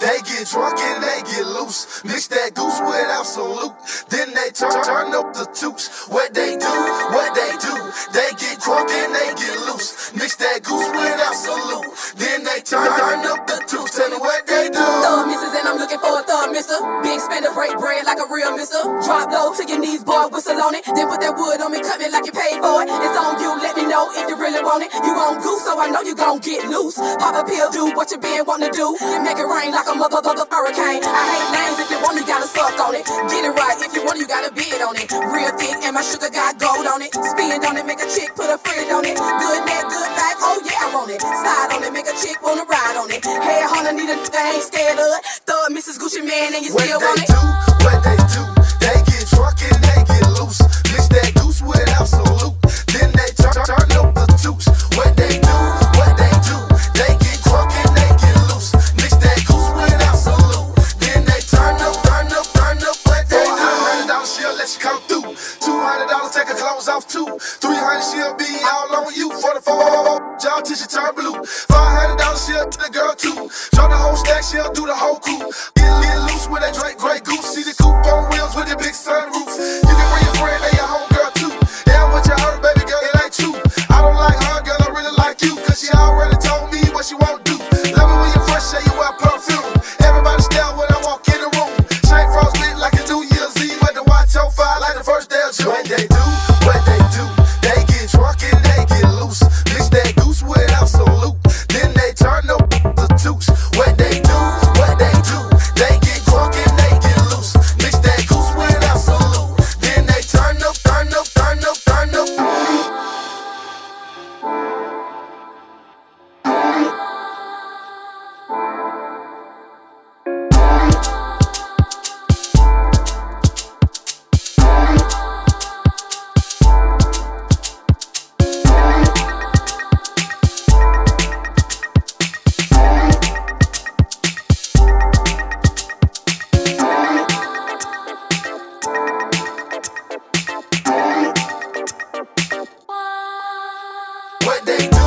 They get drunk and they get loose. Mix that goose with Absolut. Then they turn, turn up the toots. What like a real mister. Drop low to your knees, boy, whistle on it. Then put that wood on me, cut me like you paid for it. It's on you, let me know if you really want it. You gon' goose, so I know you gon' get loose. Pop a pill, do what you been wanting to do. And make it rain like a motherfucker hurricane. I hate names if you want it, gotta suck on it. Get it right, if you want you gotta bid on it. Real thick, and my sugar got gold on it. Spin on it, make a chick put a friend on it. Good neck, good back, oh yeah, I want it. Slide on it, make a chick wanna ride on it. Head hunter, need a ain't scared of it. Thug Mrs. Gucci Mane, and you still want it. Do, what they do. They get drunk and they get loose. Mix that goose with Absolut. Then they turn, turn up the toots. What they do, what they do. They get drunk and they get loose. Mix that goose with Absolut. Then they turn up, turn up, turn up. What they do. Hundred dollars she'll let you come through. Two hundred dollars take her clothes off too. Three hundred she'll be all on you for the four. She turn blue. Five hundred dollars she'll to the girl too. Drop the whole stack, she'll do the whole they do, What they